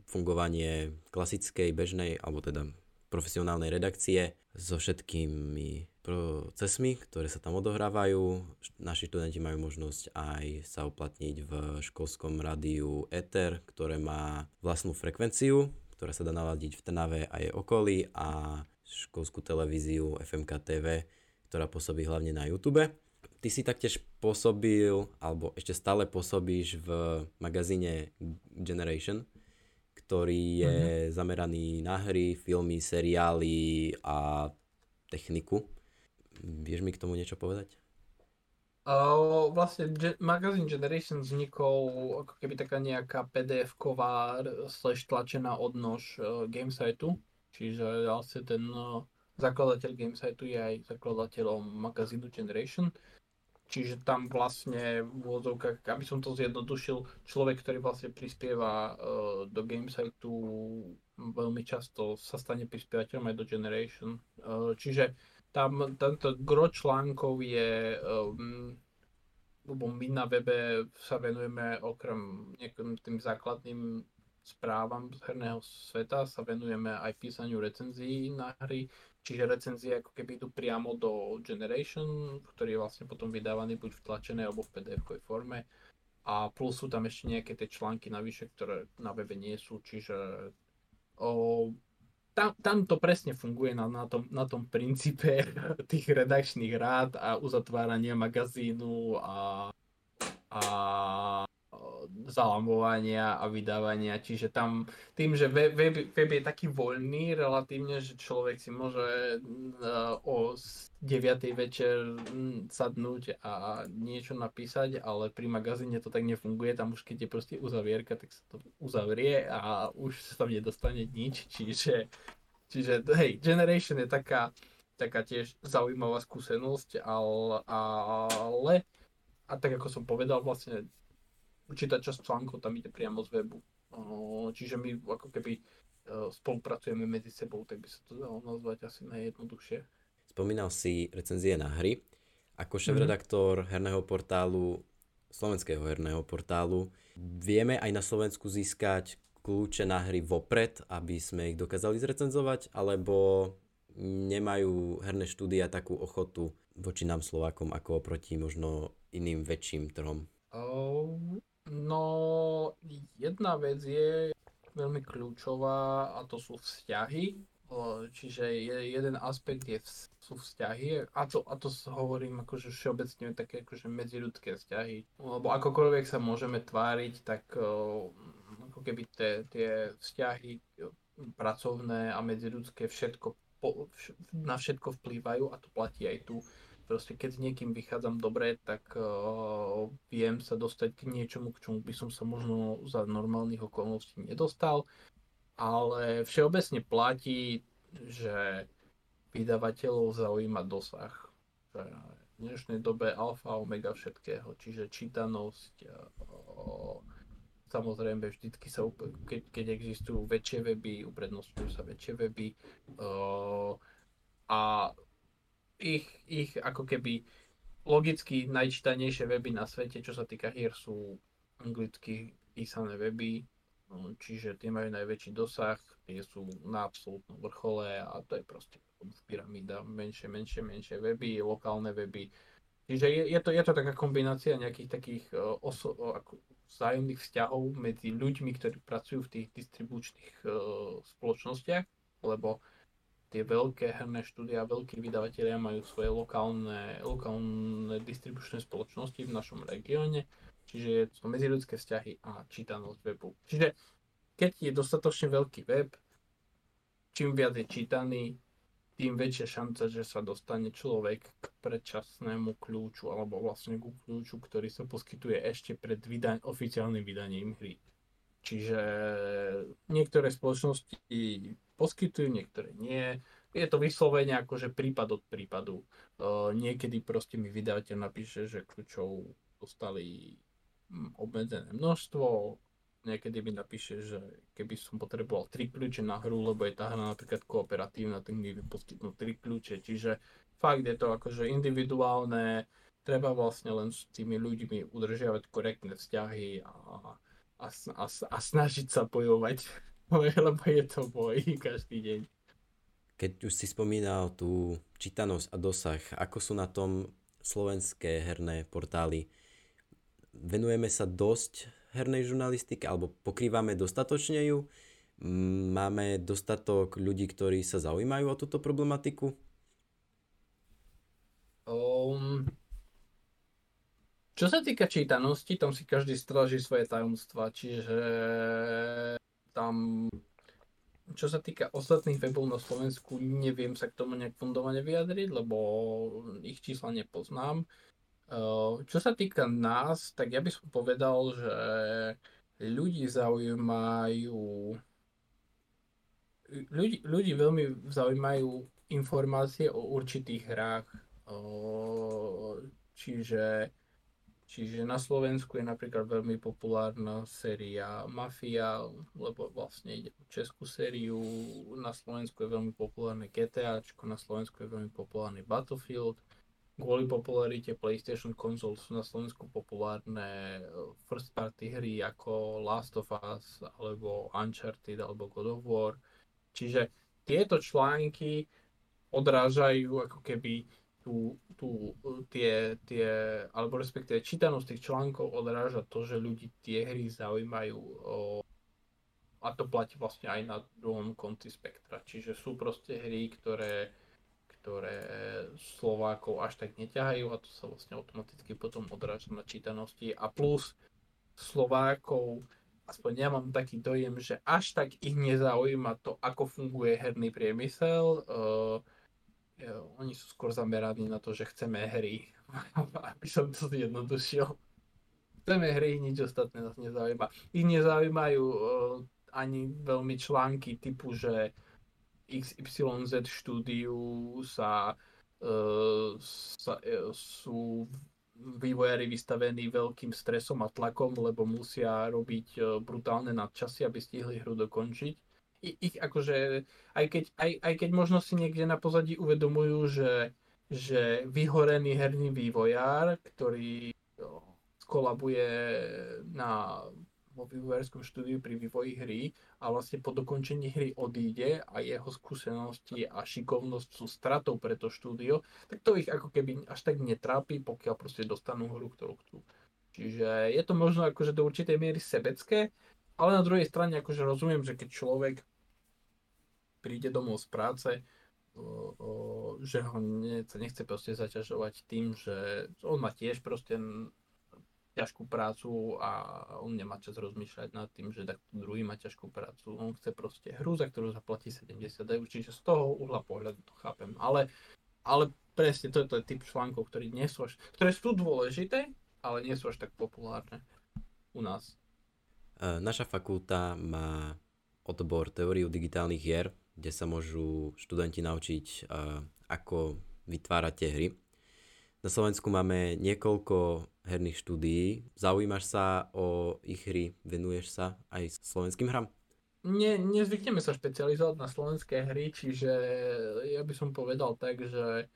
A: fungovanie klasickej, bežnej, alebo teda profesionálnej redakcie so všetkými procesmi, ktoré sa tam odohrávajú. Naši študenti majú možnosť aj sa uplatniť v školskom rádiu Ether, ktoré má vlastnú frekvenciu, ktorá sa dá naladiť v Trnave a je okolí a školskú televíziu FMK TV, ktorá pôsobí hlavne na YouTube. Ty si taktiež pôsobil, alebo ešte stále pôsobíš v magazíne Generation, ktorý je mm-hmm. zameraný na hry, filmy, seriály a techniku. Vieš mi k tomu niečo povedať?
B: Uh, vlastne ge- magazín Generation vznikol ako keby taká nejaká PDF-ková slash tlačená odnož uh, Gamesitu, čiže vlastne ten uh, zakladateľ Gamesitu je aj zakladateľom magazínu Generation. Čiže tam vlastne v úvodzovkách, aby som to zjednodušil, človek, ktorý vlastne prispieva uh, do Gamesitu veľmi často sa stane prispievateľom aj do Generation. Uh, čiže tam tento gro článkov je, um, lebo my na webe sa venujeme okrem nejakým tým základným správam z herného sveta, sa venujeme aj písaniu recenzií na hry, čiže recenzie ako keby idú priamo do Generation, ktorý je vlastne potom vydávaný buď v tlačenej alebo v pdf forme. A plus sú tam ešte nejaké tie články navyše, ktoré na webe nie sú, čiže o, tam, tam to presne funguje na, na, tom, na tom princípe tých redakčných rád a uzatvárania magazínu a, a zalamovania a vydávania. Čiže tam tým, že web, web, je taký voľný relatívne, že človek si môže uh, o 9. večer sadnúť a niečo napísať, ale pri magazíne to tak nefunguje. Tam už keď je proste uzavierka, tak sa to uzavrie a už sa tam nedostane nič. Čiže, čiže hej, Generation je taká, taká tiež zaujímavá skúsenosť, ale, ale a tak ako som povedal, vlastne určitá časť článkov tam ide priamo z webu. Čiže my ako keby e, spolupracujeme medzi sebou, tak by sa to dalo nazvať asi najjednoduchšie.
A: Spomínal si recenzie na hry. Ako šéf-redaktor mm-hmm. herného portálu, slovenského herného portálu, vieme aj na Slovensku získať kľúče na hry vopred, aby sme ich dokázali zrecenzovať, alebo nemajú herné štúdia takú ochotu voči nám Slovákom ako oproti možno iným väčším trhom?
B: Um, No, jedna vec je veľmi kľúčová a to sú vzťahy. Čiže jeden aspekt je, sú vzťahy a to, a to hovorím akože všeobecne také akože medziludské vzťahy. Lebo akokoľvek sa môžeme tváriť, tak ako keby tie, tie vzťahy pracovné a medziludské všetko, na všetko vplývajú a to platí aj tu proste keď s niekým vychádzam dobre, tak uh, viem sa dostať k niečomu, k čomu by som sa možno za normálnych okolností nedostal, ale všeobecne platí, že vydavateľov zaujíma dosah. Že v dnešnej dobe alfa omega všetkého, čiže čítanosť, uh, samozrejme vždycky sa, keď, keď existujú väčšie weby, uprednostňujú sa väčšie weby uh, a ich, ich ako keby logicky najčítanejšie weby na svete, čo sa týka hier, sú anglicky písané weby, no, čiže tie majú najväčší dosah, tie sú na absolútnom vrchole a to je proste pyramída, menšie, menšie, menšie weby, lokálne weby. Čiže je, je, to, je to taká kombinácia nejakých takých uh, oso, uh, ako vzájomných vzťahov medzi ľuďmi, ktorí pracujú v tých distribučných uh, spoločnostiach, lebo tie veľké herné štúdia, veľkí vydavatelia majú svoje lokálne, lokálne distribučné spoločnosti v našom regióne, čiže je to medziludské vzťahy a čítanosť webu. Čiže keď je dostatočne veľký web, čím viac je čítaný, tým väčšia šanca, že sa dostane človek k predčasnému kľúču alebo vlastne ku kľúču, ktorý sa poskytuje ešte pred vydaň, oficiálnym vydaním hry. Čiže niektoré spoločnosti poskytujú, niektoré nie. Je to vyslovene akože prípad od prípadu. Uh, niekedy proste mi vydavateľ napíše, že kľúčov dostali hm, obmedzené množstvo, niekedy mi napíše, že keby som potreboval tri kľúče na hru, lebo je tá hra napríklad kooperatívna, tak mi poskytnú tri kľúče. Čiže fakt je to akože individuálne, treba vlastne len s tými ľuďmi udržiavať korektné vzťahy a, a, a, a snažiť sa bojovať lebo je to boj každý deň.
A: Keď už si spomínal tú čítanosť a dosah, ako sú na tom slovenské herné portály? Venujeme sa dosť hernej žurnalistike alebo pokrývame dostatočne ju? Máme dostatok ľudí, ktorí sa zaujímajú o túto problematiku?
B: Um, čo sa týka čítanosti, tam si každý stráži svoje tajomstva, čiže tam čo sa týka ostatných webov na Slovensku, neviem sa k tomu nejak fundovane vyjadriť, lebo ich čísla nepoznám. Čo sa týka nás, tak ja by som povedal, že ľudí zaujímajú ľudí, ľudí veľmi zaujímajú informácie o určitých hrách. Čiže Čiže na Slovensku je napríklad veľmi populárna séria Mafia, lebo vlastne ide o českú sériu. Na Slovensku je veľmi populárne GTA, na Slovensku je veľmi populárny Battlefield. Kvôli popularite PlayStation konzol sú na Slovensku populárne eh, first party hry ako Last of Us, alebo Uncharted, alebo God of War. Čiže tieto články odrážajú ako keby tú, tú, tie, tie, alebo respektíve čítanosť tých článkov odráža to, že ľudí tie hry zaujímajú o, a to platí vlastne aj na druhom konci spektra. Čiže sú proste hry, ktoré, ktoré Slovákov až tak neťahajú a to sa vlastne automaticky potom odráža na čítanosti a plus Slovákov aspoň ja mám taký dojem, že až tak ich nezaujíma to, ako funguje herný priemysel. Uh, oni sú skôr zameraní na to, že chceme hry, aby som to zjednodušil. Chceme hry, nič ostatné nás nezaujíma. Ich nezaujímajú uh, ani veľmi články typu, že XYZ štúdiu sa, uh, sa uh, sú vývojári vystavení veľkým stresom a tlakom, lebo musia robiť brutálne nadčasy, aby stihli hru dokončiť ich akože, aj keď, aj, aj keď možno si niekde na pozadí uvedomujú, že, že vyhorený herný vývojár, ktorý skolabuje na, vo vývojárskom štúdiu pri vývoji hry a vlastne po dokončení hry odíde a jeho skúsenosti a šikovnosť sú stratou pre to štúdio, tak to ich ako keby až tak netrápi, pokiaľ proste dostanú hru, ktorú chcú. Čiže je to možno akože do určitej miery sebecké, ale na druhej strane akože rozumiem, že keď človek príde domov z práce, že ho ne, sa nechce proste zaťažovať tým, že on má tiež proste ťažkú prácu a on nemá čas rozmýšľať nad tým, že druhý má ťažkú prácu. On chce proste hru, za ktorú zaplatí 70 eur, čiže z toho uhla pohľadu to chápem. Ale, ale presne to je, typ článkov, ktoré nie sú až, ktoré sú dôležité, ale nie sú až tak populárne u nás.
A: E, naša fakulta má odbor teóriu digitálnych hier, kde sa môžu študenti naučiť, e, ako vytvárať tie hry. Na Slovensku máme niekoľko herných štúdií. Zaujímaš sa o ich hry? Venuješ sa aj slovenským hram?
B: Nie, nezvykneme sa špecializovať na slovenské hry, čiže ja by som povedal tak, že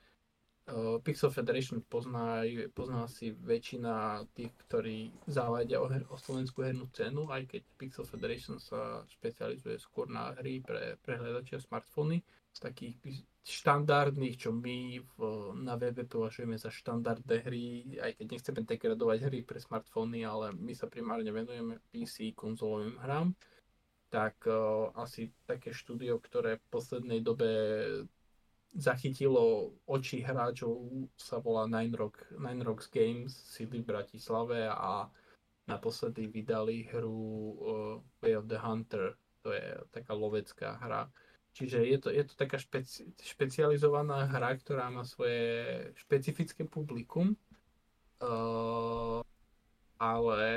B: Uh, Pixel Federation pozná, pozná si väčšina tých, ktorí zavádia o, her, o slovenskú hernú cenu, aj keď Pixel Federation sa špecializuje skôr na hry pre prehľadače a smartfóny. Z takých štandardných, čo my v, na webe považujeme za štandardné hry, aj keď nechceme degradovať hry pre smartfóny, ale my sa primárne venujeme PC konzolovým hrám, tak uh, asi také štúdio, ktoré v poslednej dobe zachytilo oči hráčov, sa volá Nine, Rock, Nine Rocks Games, sídli v Bratislave a naposledy vydali hru uh, Way of the Hunter, to je taká lovecká hra. Čiže je to, je to taká špeci, špecializovaná hra, ktorá má svoje špecifické publikum, uh, ale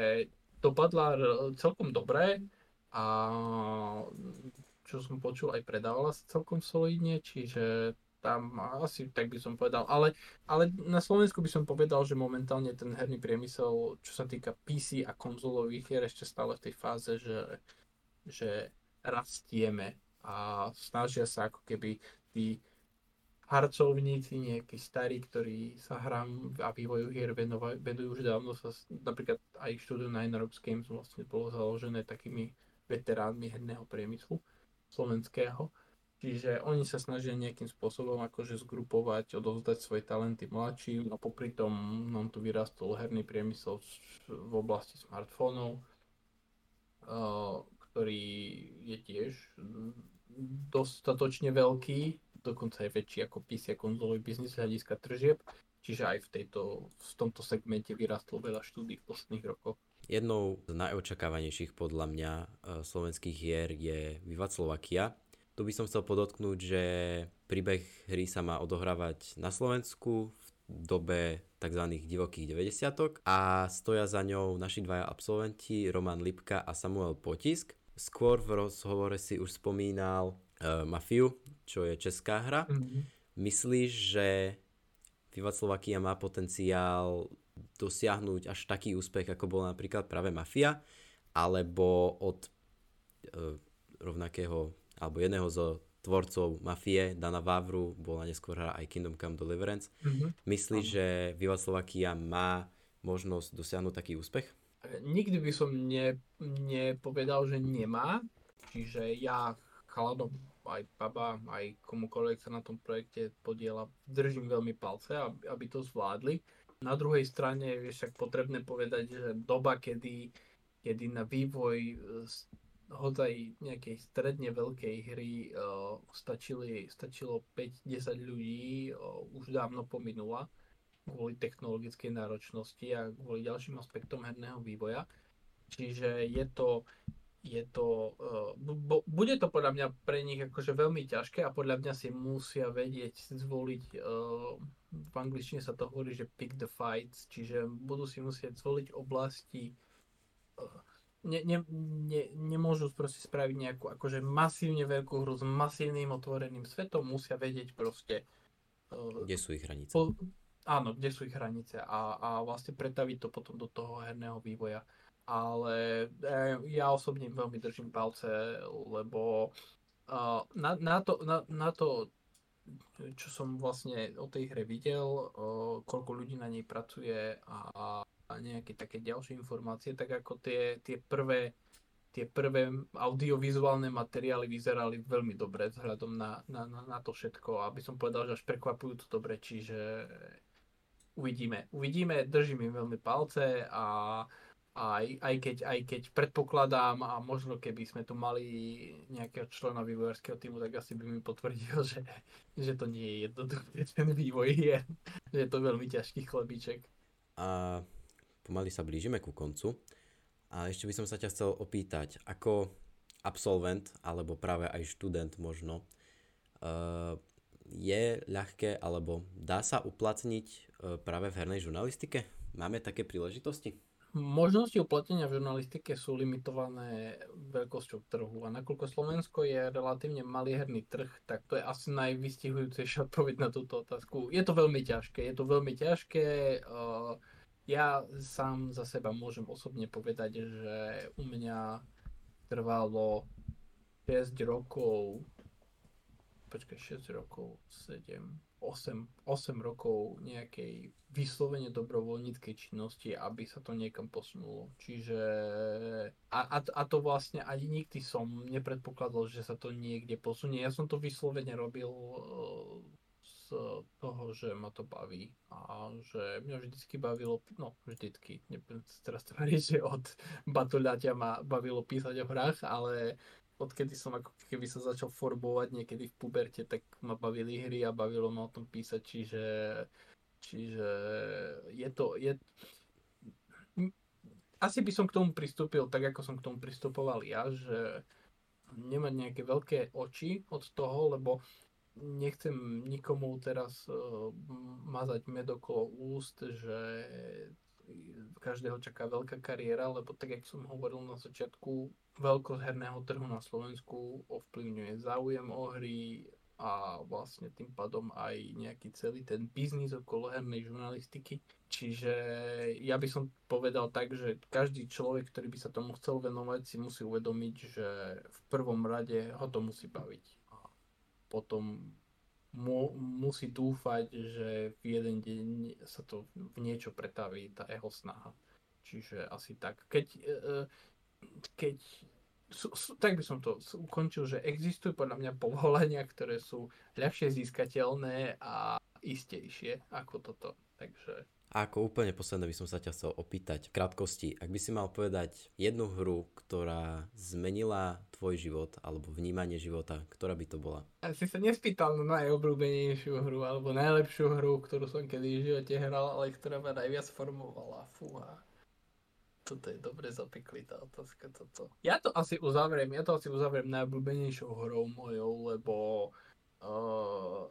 B: dopadla celkom dobre a čo som počul, aj predávala sa celkom solidne, čiže tam asi tak by som povedal. Ale, ale na Slovensku by som povedal, že momentálne ten herný priemysel, čo sa týka PC a konzolových hier, ešte stále v tej fáze, že, že rastieme a snažia sa ako keby tí harcovníci, nejakí starí, ktorí sa hrám a vývoju hier venujú už dávno, sa napríklad aj štúdium Nine Rocks Games vlastne bolo založené takými veteránmi herného priemyslu slovenského Čiže oni sa snažia nejakým spôsobom akože zgrupovať, odovzdať svoje talenty mladším a popri tom nám tu vyrastol herný priemysel v oblasti smartfónov, ktorý je tiež dostatočne veľký, dokonca aj väčší ako PC konzolový biznis z hľadiska tržieb. Čiže aj v, tejto, v tomto segmente vyrastlo veľa štúdí v posledných rokoch.
A: Jednou z najočakávanejších podľa mňa e, slovenských hier je Vivat Slovakia. Tu by som chcel podotknúť, že príbeh hry sa má odohrávať na Slovensku v dobe tzv. divokých 90 a stoja za ňou naši dvaja absolventi Roman Lipka a Samuel Potisk. Skôr v rozhovore si už spomínal uh, Mafiu, čo je česká hra. Mm-hmm. Myslíš, že Vivat Slovakia má potenciál dosiahnuť až taký úspech, ako bol napríklad práve Mafia, alebo od e, rovnakého, alebo jedného zo tvorcov Mafie, Dana Vavru, bola neskôr hra aj Kingdom Come Deliverance. Mm-hmm. Myslíš, že Viva Slovakia má možnosť dosiahnuť taký úspech?
B: Nikdy by som ne, nepovedal, že nemá. Čiže ja chladom aj baba, aj komukoľvek sa na tom projekte podiela, držím veľmi palce, aby, aby to zvládli. Na druhej strane je však potrebné povedať, že doba, kedy, kedy na vývoj hodaj nejakej stredne veľkej hry uh, stačili, stačilo 5-10 ľudí, uh, už dávno pominula kvôli technologickej náročnosti a kvôli ďalším aspektom herného vývoja. Čiže je to, je to uh, bu, bude to podľa mňa pre nich akože veľmi ťažké a podľa mňa si musia vedieť zvoliť uh, v angličtine sa to hovorí, že pick the fights, čiže budú si musieť zvoliť oblasti, ne, ne, ne, nemôžu proste spraviť nejakú akože masívne veľkú hru s masívnym otvoreným svetom, musia vedieť proste
A: kde sú ich hranice.
B: Po, áno, kde sú ich hranice a, a vlastne pretaviť to potom do toho herného vývoja. Ale e, ja osobne veľmi držím palce, lebo uh, na, na, to, na, na to čo som vlastne o tej hre videl, koľko ľudí na nej pracuje a, a nejaké také ďalšie informácie, tak ako tie, tie prvé tie prvé audiovizuálne materiály vyzerali veľmi dobre vzhľadom na, na, na, na to všetko, aby som povedal, že až prekvapujú to dobre, čiže uvidíme. Uvidíme, držím im veľmi palce a aj, aj, keď, aj keď predpokladám a možno keby sme tu mali nejakého člena vývojárskeho týmu, tak asi by mi potvrdil, že, že to nie je jednoduché ten vývoj je, že je to veľmi ťažký chlebíček.
A: A pomaly sa blížime ku koncu. A ešte by som sa ťa chcel opýtať, ako absolvent, alebo práve aj študent možno, uh, je ľahké, alebo dá sa uplatniť uh, práve v hernej žurnalistike? Máme také príležitosti?
B: Možnosti uplatnenia v žurnalistike sú limitované veľkosťou trhu a nakoľko Slovensko je relatívne malý herný trh, tak to je asi najvystihujúcejšia odpoveď na túto otázku. Je to veľmi ťažké, je to veľmi ťažké. Ja sám za seba môžem osobne povedať, že u mňa trvalo 6 rokov, počkaj, 6 rokov, 7, 8, 8 rokov nejakej vyslovene dobrovoľníckej činnosti, aby sa to niekam posunulo. Čiže a, a, a to vlastne ani nikdy som nepredpokladal, že sa to niekde posunie. Ja som to vyslovene robil uh, z toho, že ma to baví a že mňa vždycky bavilo, no vždycky, nebudem teraz tváriť, že od batuľaťa ma bavilo písať o hrách, ale odkedy som ako keby sa začal formovať niekedy v puberte, tak ma bavili hry a bavilo ma o tom písať, čiže, čiže je to, je, asi by som k tomu pristúpil tak, ako som k tomu pristupoval ja, že nemať nejaké veľké oči od toho, lebo nechcem nikomu teraz uh, mazať med okolo úst, že každého čaká veľká kariéra, lebo tak, jak som hovoril na začiatku, veľkosť herného trhu na Slovensku ovplyvňuje záujem o hry a vlastne tým pádom aj nejaký celý ten biznis okolo hernej žurnalistiky. Čiže ja by som povedal tak, že každý človek, ktorý by sa tomu chcel venovať, si musí uvedomiť, že v prvom rade ho to musí baviť. Potom mu, musí dúfať, že v jeden deň sa to v niečo pretaví, tá jeho snaha. Čiže asi tak. Keď, e, e, keď tak by som to ukončil, že existujú podľa mňa povolania, ktoré sú ľahšie získateľné a istejšie ako toto. Takže
A: A ako úplne posledné by som sa ťa chcel opýtať v krátkosti, ak by si mal povedať jednu hru, ktorá zmenila tvoj život alebo vnímanie života, ktorá by to bola?
B: Ja si sa nespýtal na najobľúbenejšiu hru alebo najlepšiu hru, ktorú som kedy v živote hral, ale ktorá ma najviac formovala. Fúha. Toto je dobre zapeklitá otázka. Toto. Ja to asi uzavriem, ja to asi uzavriem najobľúbenejšou hrou mojou, lebo uh,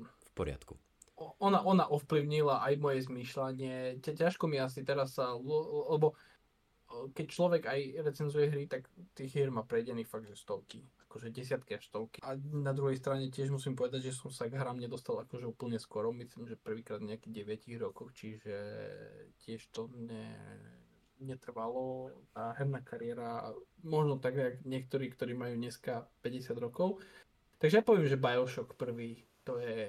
A: v poriadku
B: ona, ona ovplyvnila aj moje zmýšľanie. Ťažko mi asi teraz sa, lebo keď človek aj recenzuje hry, tak tých hier má prejdených fakt, že stovky. Akože desiatky až stovky. A na druhej strane tiež musím povedať, že som sa k hrám nedostal akože úplne skoro. Myslím, že prvýkrát nejakých 9 rokoch, čiže tiež to ne, netrvalo. A herná kariéra, možno tak, jak niektorí, ktorí majú dneska 50 rokov. Takže ja poviem, že Bioshock prvý to je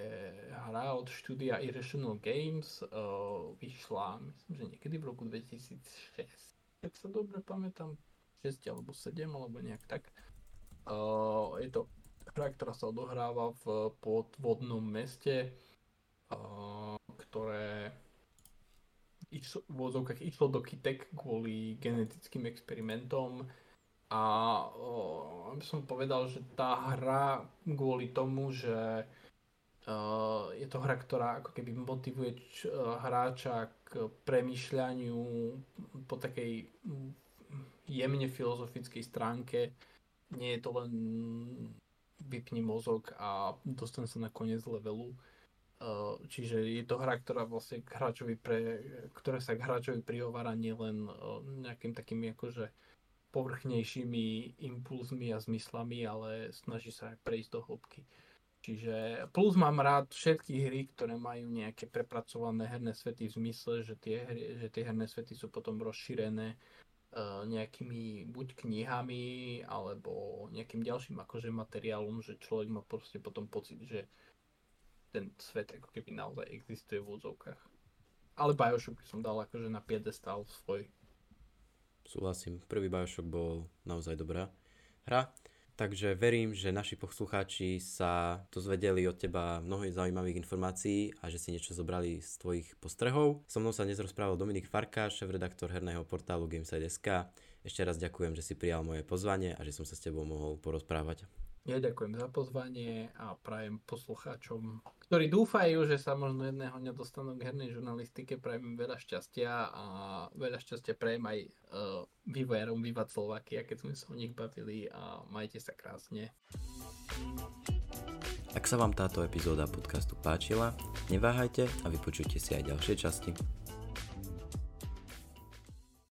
B: hra od štúdia Irrational Games. Uh, vyšla, myslím, že niekedy v roku 2006, keď sa dobre pamätám, 6 alebo 7, alebo nejak tak. Uh, je to hra, ktorá sa odohráva v podvodnom meste, uh, ktoré išlo, v vozovkách išlo do Kitek kvôli genetickým experimentom a uh, som povedal, že tá hra kvôli tomu, že je to hra, ktorá ako keby motivuje uh, hráča k premýšľaniu po takej mm, jemne filozofickej stránke. Nie je to len vypni mozog a dostane sa na koniec levelu. Uh, čiže je to hra, ktorá vlastne k hráčovi pre, ktoré sa k hráčovi prihovára nielen nejakým takými akože povrchnejšími impulzmi a zmyslami, ale snaží sa aj prejsť do hĺbky. Čiže plus mám rád všetky hry, ktoré majú nejaké prepracované herné svety v zmysle, že tie, hry, že tie herné svety sú potom rozšírené uh, nejakými buď knihami alebo nejakým ďalším akože materiálom, že človek má proste potom pocit, že ten svet ako keby naozaj existuje v úzovkách. Ale Bioshock som dal akože na piedestal svoj.
A: Súhlasím, prvý Bioshock bol naozaj dobrá hra. Takže verím, že naši poslucháči sa dozvedeli od teba mnohých zaujímavých informácií a že si niečo zobrali z tvojich postrehov. So mnou sa dnes rozprával Dominik Farka, šéf-redaktor herného portálu Gameside.sk. Ešte raz ďakujem, že si prijal moje pozvanie a že som sa s tebou mohol porozprávať.
B: Ja ďakujem za pozvanie a prajem poslucháčom, ktorí dúfajú, že sa možno jedného dňa dostanú k hernej žurnalistike, prajem veľa šťastia a veľa šťastia prajem aj uh, vývojárom Viva Slovakia, keď sme sa o nich bavili a majte sa krásne.
A: Ak sa vám táto epizóda podcastu páčila, neváhajte a vypočujte si aj ďalšie časti.